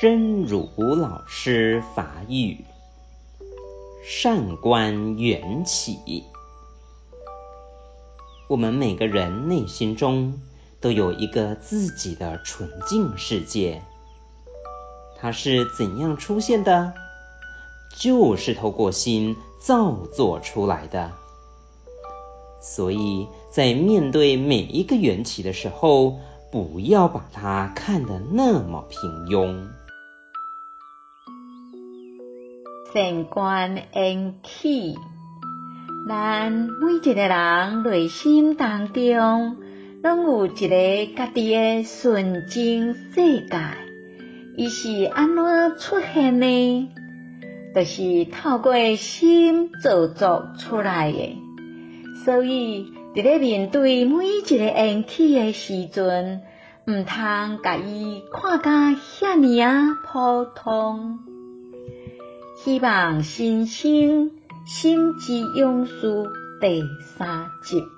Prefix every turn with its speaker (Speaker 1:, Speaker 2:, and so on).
Speaker 1: 真如老师法语，善观缘起。我们每个人内心中都有一个自己的纯净世界，它是怎样出现的？就是透过心造作出来的。所以在面对每一个缘起的时候，不要把它看得那么平庸。
Speaker 2: 善观缘起，咱每一个人内心当中，拢有一个家己的纯净世界，伊是安怎出现呢？就是透过心造作出来的。所以，伫咧面对每一个缘起的时阵，毋通甲伊看甲遐尔啊普通。希望新生心之勇士第三集。